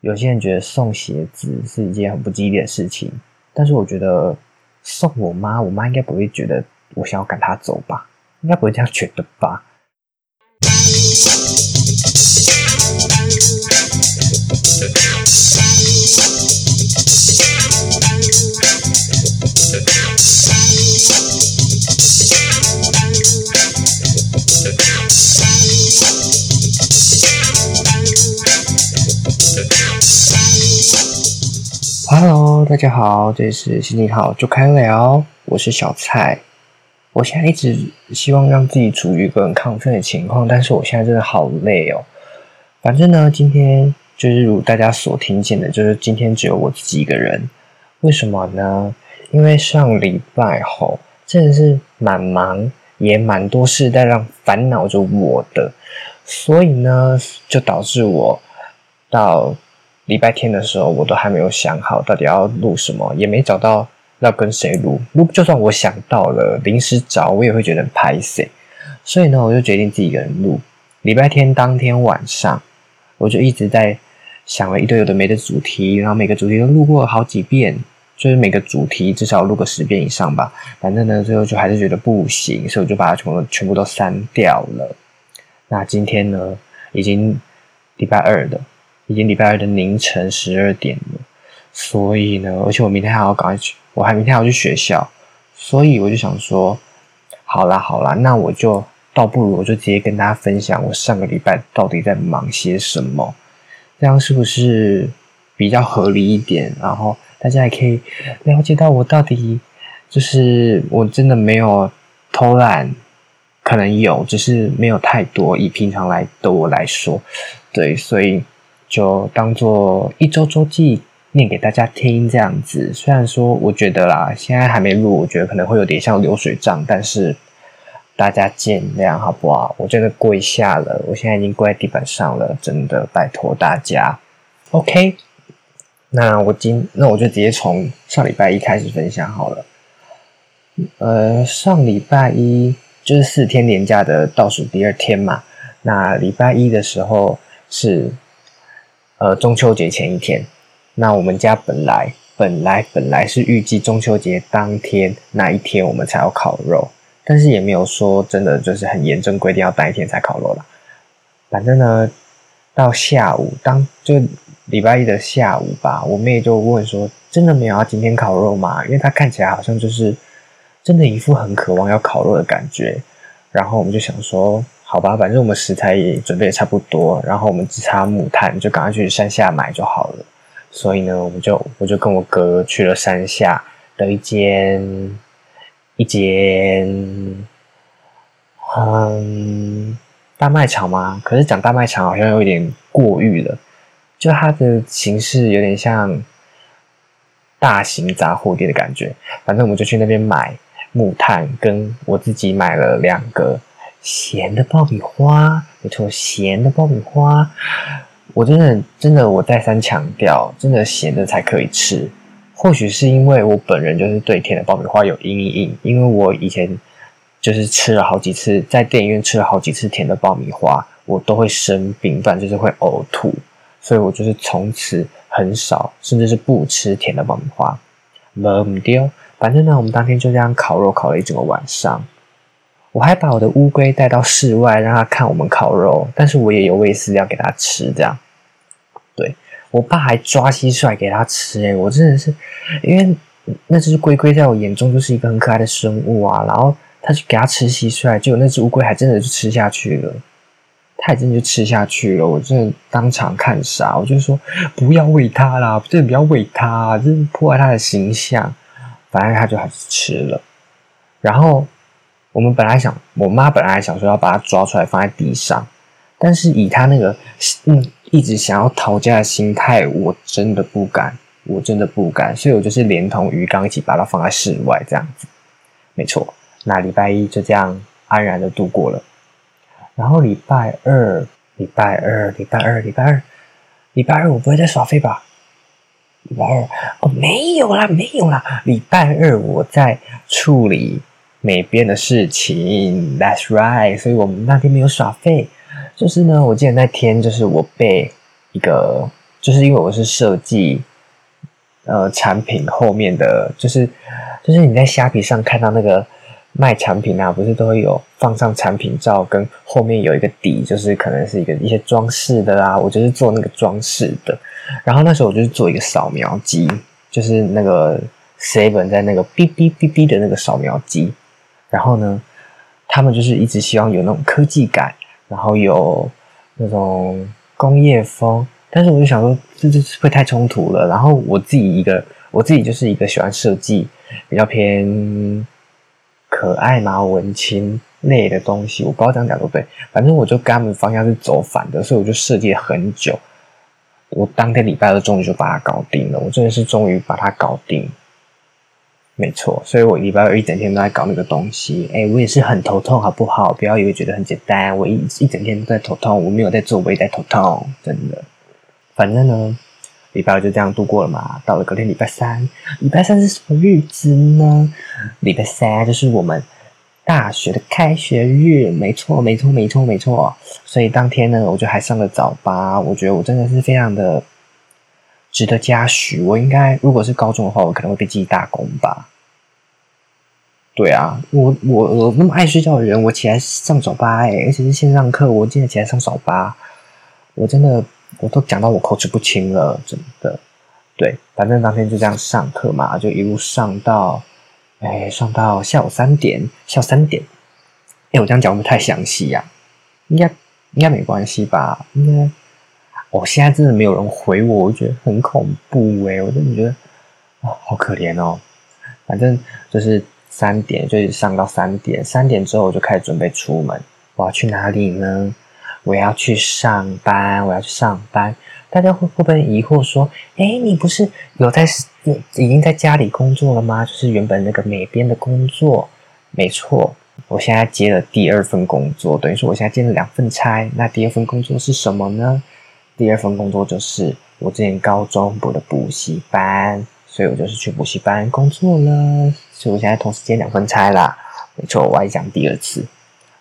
有些人觉得送鞋子是一件很不吉利的事情，但是我觉得送我妈，我妈应该不会觉得我想要赶她走吧？应该不会这样觉得吧？Hello，大家好，这里是心情好就开聊，我是小蔡。我现在一直希望让自己处于一个很亢奋的情况，但是我现在真的好累哦。反正呢，今天就是如大家所听见的，就是今天只有我自己一个人。为什么呢？因为上礼拜吼真的是蛮忙，也蛮多事在让烦恼着我的，所以呢，就导致我到。礼拜天的时候，我都还没有想好到底要录什么，也没找到要跟谁录。录就算我想到了，临时找我也会觉得很拍死。所以呢，我就决定自己一个人录。礼拜天当天晚上，我就一直在想了一堆有的没的主题，然后每个主题都录过好几遍，就是每个主题至少录个十遍以上吧。反正呢，最后就还是觉得不行，所以我就把它全部全部都删掉了。那今天呢，已经礼拜二了。已经礼拜二的凌晨十二点了，所以呢，而且我明天还要赶去，我还明天要去学校，所以我就想说，好啦好啦，那我就倒不如我就直接跟大家分享我上个礼拜到底在忙些什么，这样是不是比较合理一点？然后大家也可以了解到我到底就是我真的没有偷懒，可能有，只是没有太多。以平常来的我来说，对，所以。就当做一周周记念给大家听，这样子。虽然说我觉得啦，现在还没录，我觉得可能会有点像流水账，但是大家见谅好不好？我真的跪下了，我现在已经跪在地板上了，真的拜托大家。OK，那我今那我就直接从上礼拜一开始分享好了。呃，上礼拜一就是四天连假的倒数第二天嘛。那礼拜一的时候是。呃，中秋节前一天，那我们家本来本来本来是预计中秋节当天那一天我们才要烤肉，但是也没有说真的就是很严正规定要当一天才烤肉了。反正呢，到下午当就礼拜一的下午吧，我妹就问说：“真的没有要今天烤肉吗？”因为她看起来好像就是真的一副很渴望要烤肉的感觉。然后我们就想说。好吧，反正我们食材也准备的差不多，然后我们只差木炭，就赶快去山下买就好了。所以呢，我们就我就跟我哥去了山下的一间一间嗯大卖场吗？可是讲大卖场好像有点过誉了，就它的形式有点像大型杂货店的感觉。反正我们就去那边买木炭，跟我自己买了两个。咸的爆米花，没错，咸的爆米花。我真的真的，我再三强调，真的咸的才可以吃。或许是因为我本人就是对甜的爆米花有阴影，因为我以前就是吃了好几次，在电影院吃了好几次甜的爆米花，我都会生病，反正就是会呕吐，所以我就是从此很少，甚至是不吃甜的爆米花。不丢，反正呢，我们当天就这样烤肉烤了一整个晚上。我还把我的乌龟带到室外，让它看我们烤肉，但是我也有喂饲料给它吃。这样，对我爸还抓蟋蟀给它吃。哎，我真的是，因为那只龟龟在我眼中就是一个很可爱的生物啊。然后他就给它吃蟋蟀，结果那只乌龟还真的就吃下去了，它真的就吃下去了。我真的当场看傻，我就说不要喂它啦，真的不要喂它，真破坏它的形象。反正它就还是吃了，然后。我们本来想，我妈本来想说要把它抓出来放在地上，但是以她那个嗯一直想要逃家的心态，我真的不敢，我真的不敢，所以我就是连同鱼缸一起把它放在室外这样子。没错，那礼拜一就这样安然的度过了。然后礼拜二，礼拜二，礼拜二，礼拜二，礼拜二我不会再耍废吧？礼拜二哦，没有啦，没有啦，礼拜二我在处理。美编的事情，That's right。所以我们那天没有耍废，就是呢，我记得那天就是我被一个就是因为我是设计，呃，产品后面的就是就是你在虾皮上看到那个卖产品啊，不是都会有放上产品照，跟后面有一个底，就是可能是一个一些装饰的啦。我就是做那个装饰的，然后那时候我就是做一个扫描机，就是那个 seven 在那个哔哔哔哔的那个扫描机，然后呢，他们就是一直希望有那种科技感，然后有那种工业风。但是我就想说，这这会太冲突了。然后我自己一个，我自己就是一个喜欢设计比较偏可爱嘛、文青类的东西。我不知道这样讲对不对，反正我就跟他们方向是走反的，所以我就设计了很久。我当天礼拜二终于就把它搞定了，我真的是终于把它搞定。没错，所以我礼拜二一整天都在搞那个东西。哎，我也是很头痛，好不好？不要以为觉得很简单，我一一整天都在头痛，我没有在做，我也在头痛，真的。反正呢，礼拜二就这样度过了嘛。到了隔天礼拜三，礼拜三是什么日子呢？礼拜三就是我们大学的开学日，没错，没错，没错，没错。所以当天呢，我就还上了早八。我觉得我真的是非常的值得嘉许。我应该如果是高中的话，我可能会被记大功吧。对啊，我我我那么爱睡觉的人，我起来上早八哎，而且是线上课，我今天起来上早八，我真的。我都讲到我口齿不清了，真的。对，反正当天就这样上课嘛，就一路上到，哎，上到下午三点，下午三点。哎，我这样讲会不会太详细呀？应该应该没关系吧？应该，我现在真的没有人回我，我觉得很恐怖哎，我真的觉得，啊，好可怜哦。反正就是三点，就是上到三点，三点之后我就开始准备出门。我要去哪里呢？我要去上班，我要去上班。大家会会不会疑惑说：“哎，你不是有在已经在家里工作了吗？就是原本那个美编的工作。”没错，我现在接了第二份工作，等于说我现在接了两份差。那第二份工作是什么呢？第二份工作就是我之前高中补的补习班，所以我就是去补习班工作了。所以我现在同时接两份差啦。没错，我还讲第二次。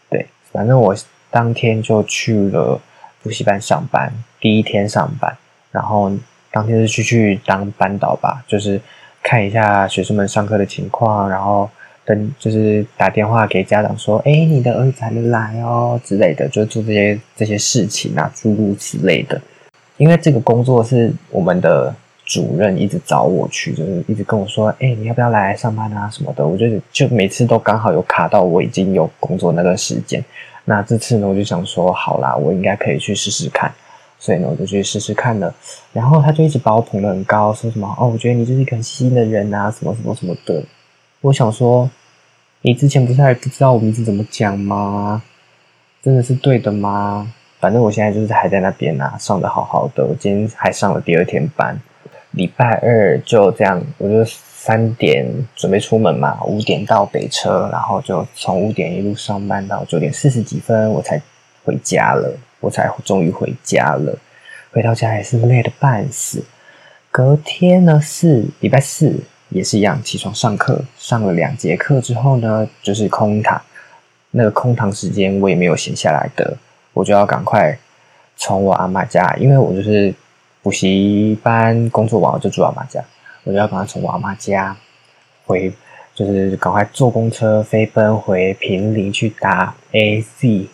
对，反正我。当天就去了补习班上班，第一天上班，然后当天是去去当班导吧，就是看一下学生们上课的情况，然后等就是打电话给家长说，哎，你的儿子还没来哦之类的，就做这些这些事情啊，诸如此类的。因为这个工作是我们的主任一直找我去，就是一直跟我说，哎，你要不要来上班啊什么的？我觉得就每次都刚好有卡到我已经有工作那段时间。那这次呢，我就想说，好啦，我应该可以去试试看，所以呢，我就去试试看了。然后他就一直把我捧得很高，说什么哦，我觉得你就是一个很细心的人啊，什么什么什么的。我想说，你之前不是还不知道我名字怎么讲吗？真的是对的吗？反正我现在就是还在那边啊，上的好好的。我今天还上了第二天班，礼拜二就这样，我就。三点准备出门嘛，五点到北车，然后就从五点一路上班到九点四十几分，我才回家了，我才终于回家了。回到家也是累得半死。隔天呢是礼拜四，也是一样，起床上课，上了两节课之后呢，就是空堂。那个空堂时间我也没有闲下来的，我就要赶快从我阿妈家，因为我就是补习班工作完我就住阿妈家。我就要赶快从我阿妈家回，就是赶快坐公车飞奔回平林去打 A Z。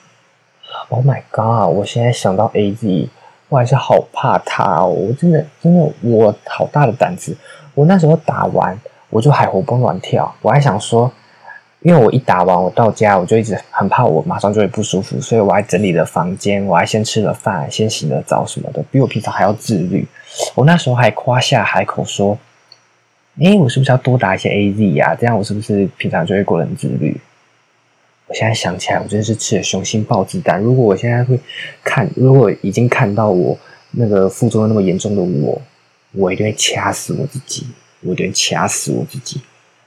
Oh my god！我现在想到 A Z，我还是好怕他哦。我真的真的，我好大的胆子。我那时候打完，我就还活蹦乱跳。我还想说，因为我一打完，我到家我就一直很怕我马上就会不舒服，所以我还整理了房间，我还先吃了饭，先洗了澡什么的，比我平常还要自律。我那时候还夸下海口说。哎，我是不是要多打一些 A Z 呀？这样我是不是平常就会过得很自律？我现在想起来，我真的是吃了雄心豹子胆。如果我现在会看，如果已经看到我那个副作用那么严重的我，我一定会掐死我自己，我一定会掐死我自己。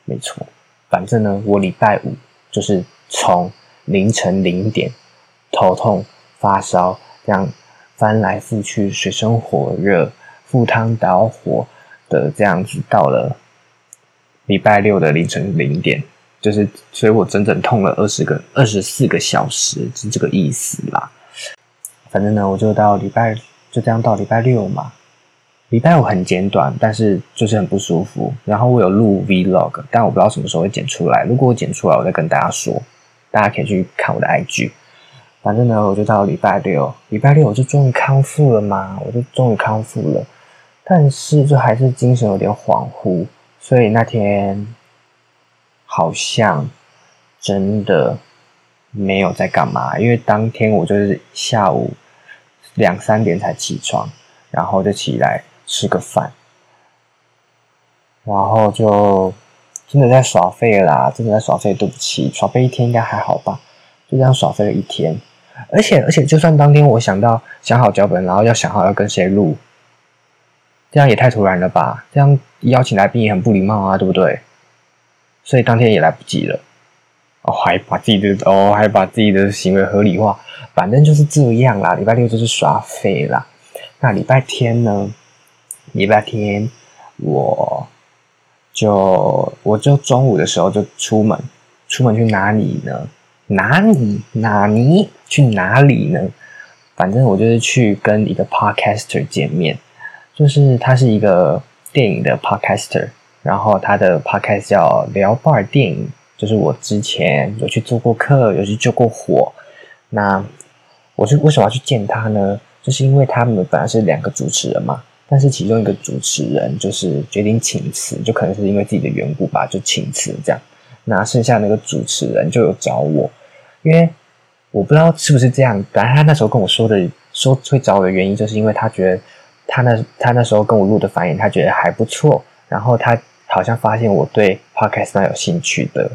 没错，反正呢，我礼拜五就是从凌晨零点头痛发烧，这样翻来覆去，水深火热，赴汤蹈火。的这样子到了礼拜六的凌晨零点，就是所以我整整痛了二十个二十四个小时，是这个意思啦。反正呢，我就到礼拜就这样到礼拜六嘛，礼拜五很简短，但是就是很不舒服。然后我有录 vlog，但我不知道什么时候会剪出来。如果我剪出来，我再跟大家说，大家可以去看我的 IG。反正呢，我就到礼拜六，礼拜六我就终于康复了嘛，我就终于康复了。但是就还是精神有点恍惚，所以那天好像真的没有在干嘛。因为当天我就是下午两三点才起床，然后就起来。吃个饭，然后就真的在耍废啦！真的在耍废，对不起，耍废一天应该还好吧？就这样耍废了一天，而且而且，就算当天我想到想好脚本，然后要想好要跟谁录，这样也太突然了吧？这样邀请来宾也很不礼貌啊，对不对？所以当天也来不及了。哦，还把自己的哦，还把自己的行为合理化，反正就是这样啦。礼拜六就是耍废啦，那礼拜天呢？礼拜天，我就我就中午的时候就出门，出门去哪里呢？哪里？哪里？去哪里呢？反正我就是去跟一个 podcaster 见面，就是他是一个电影的 podcaster，然后他的 podcast 叫聊 bar 电影，就是我之前有去做过客，有去救过火。那我是为什么要去见他呢？就是因为他们本来是两个主持人嘛。但是其中一个主持人就是决定请辞，就可能是因为自己的缘故吧，就请辞这样。那剩下那个主持人就有找我，因为我不知道是不是这样。反正他那时候跟我说的，说会找我的原因，就是因为他觉得他那他那时候跟我录的反应，他觉得还不错。然后他好像发现我对 podcast 蛮有兴趣的，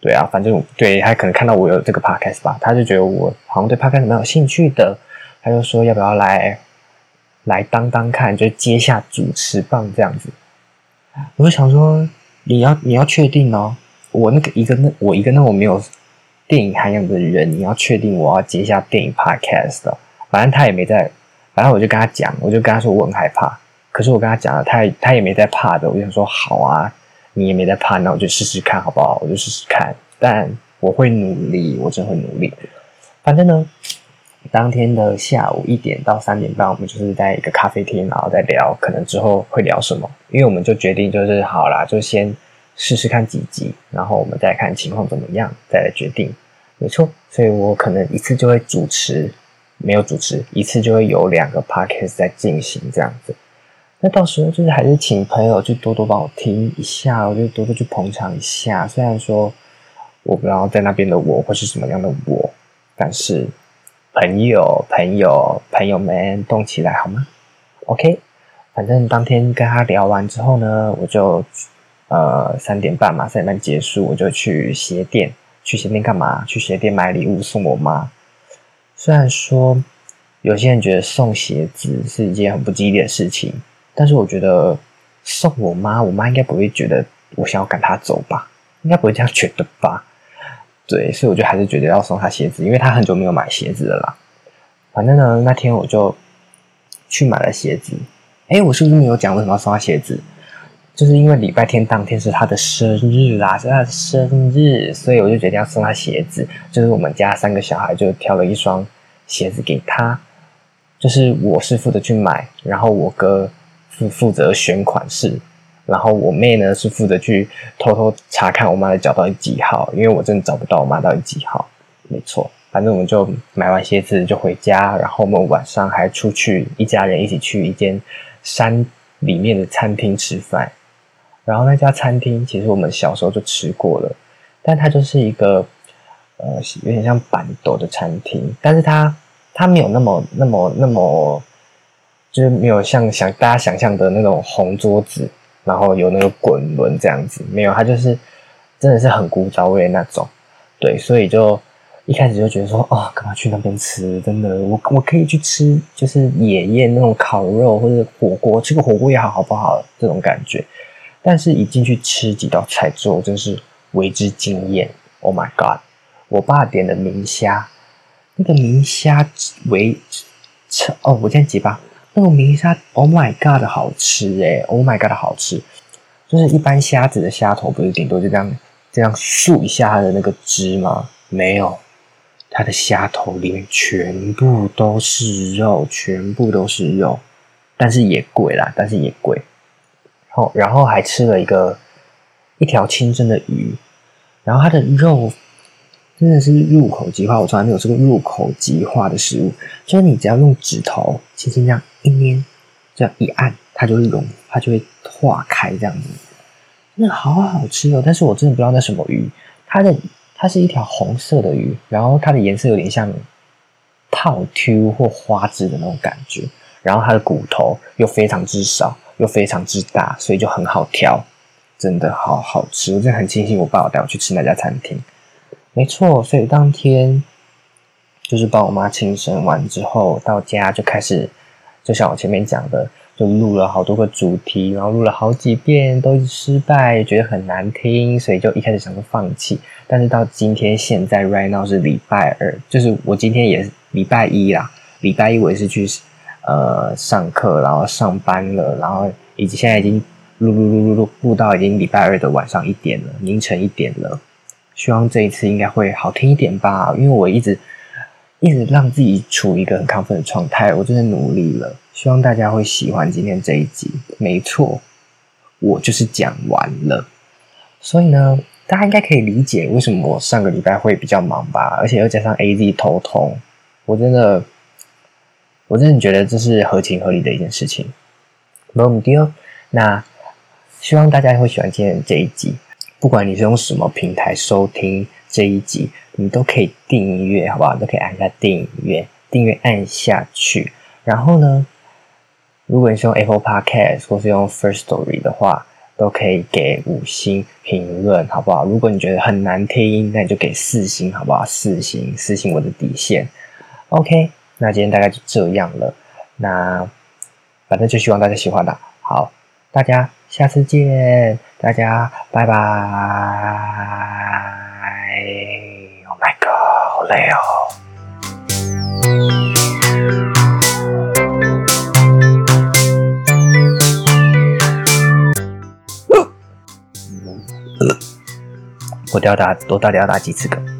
对啊，反正对他可能看到我有这个 podcast 吧，他就觉得我好像对 podcast 蛮有兴趣的，他就说要不要来。来当当看，就接下主持棒这样子。我就想说，你要你要确定哦，我那个一个那我一个那我没有电影涵养的人，你要确定我要接下电影 podcast 的。反正他也没在，反正我就跟他讲，我就跟他说我很害怕。可是我跟他讲了，他也他也没在怕的。我就想说好啊，你也没在怕，那我就试试看好不好？我就试试看，但我会努力，我真会努力。反正呢。当天的下午一点到三点半，我们就是在一个咖啡厅，然后再聊，可能之后会聊什么。因为我们就决定就是好啦，就先试试看几集，然后我们再看情况怎么样，再来决定。没错，所以我可能一次就会主持，没有主持一次就会有两个 podcast 在进行这样子。那到时候就是还是请朋友去多多帮我听一下，我就多多去捧场一下。虽然说我不知道在那边的我会是什么样的我，但是。朋友，朋友，朋友们动起来好吗？OK，反正当天跟他聊完之后呢，我就呃三点半嘛，三点半结束，我就去鞋店。去鞋店干嘛？去鞋店买礼物送我妈。虽然说有些人觉得送鞋子是一件很不吉利的事情，但是我觉得送我妈，我妈应该不会觉得我想要赶她走吧？应该不会这样觉得吧？对，所以我就还是觉得要送他鞋子，因为他很久没有买鞋子了啦。反正呢，那天我就去买了鞋子。哎，我是不是没有讲为什么要送他鞋子？就是因为礼拜天当天是他的生日啦，是他的生日，所以我就决定要送他鞋子。就是我们家三个小孩就挑了一双鞋子给他，就是我是负责去买，然后我哥负负责选款式。然后我妹呢是负责去偷偷查看我妈的脚到底几号，因为我真的找不到我妈到底几号。没错，反正我们就买完鞋子就回家，然后我们晚上还出去一家人一起去一间山里面的餐厅吃饭。然后那家餐厅其实我们小时候就吃过了，但它就是一个呃有点像板斗的餐厅，但是它它没有那么那么那么，就是没有像想大家想象的那种红桌子。然后有那个滚轮这样子，没有，它就是真的是很古早味那种，对，所以就一开始就觉得说，哦，干嘛去那边吃？真的，我我可以去吃，就是野宴那种烤肉或者火锅，吃个火锅也好，好不好？这种感觉。但是一进去吃几道菜之后，真是为之惊艳。Oh my god！我爸点的明虾，那个明虾为哦，我这样挤吧。那个明虾，Oh my God 好吃诶 o h my God 好吃，就是一般虾子的虾头不是顶多就这样这样竖一下它的那个汁吗？没有，它的虾头里面全部都是肉，全部都是肉，但是也贵啦，但是也贵。后，然后还吃了一个一条清蒸的鱼，然后它的肉真的是入口即化，我从来没有吃过入口即化的食物，就是你只要用指头轻轻这样一捏，这样一按，它就会融，它就会化开这样子，那好好吃哦！但是我真的不知道那什么鱼，它的它是一条红色的鱼，然后它的颜色有点像泡 Q 或花枝的那种感觉，然后它的骨头又非常之少。又非常之大，所以就很好挑，真的好好吃。我真的很庆幸我爸带我去吃那家餐厅。没错，所以当天就是帮我妈庆生完之后，到家就开始，就像我前面讲的，就录了好多个主题，然后录了好几遍都失败，觉得很难听，所以就一开始想说放弃。但是到今天现在 right now 是礼拜二，就是我今天也是礼拜一啦，礼拜一我也是去。呃，上课，然后上班了，然后以及现在已经录录录录录录到已经礼拜二的晚上一点了，凌晨一点了。希望这一次应该会好听一点吧，因为我一直一直让自己处于一个很亢奋的状态，我真的努力了。希望大家会喜欢今天这一集。没错，我就是讲完了，所以呢，大家应该可以理解为什么我上个礼拜会比较忙吧，而且又加上 A Z 头痛，我真的。我真的觉得这是合情合理的一件事情。没问题哦。那希望大家会喜欢今天这一集。不管你是用什么平台收听这一集，你都可以订阅，好不好？都可以按下订阅，订阅按下去。然后呢，如果你是用 Apple Podcast 或是用 First Story 的话，都可以给五星评论，好不好？如果你觉得很难听，那你就给四星，好不好？四星，四星我的底线。OK。那今天大概就这样了，那反正就希望大家喜欢的。好，大家下次见，大家拜拜。Oh my god，好累哦。我都要打，我到底要打几次嗝？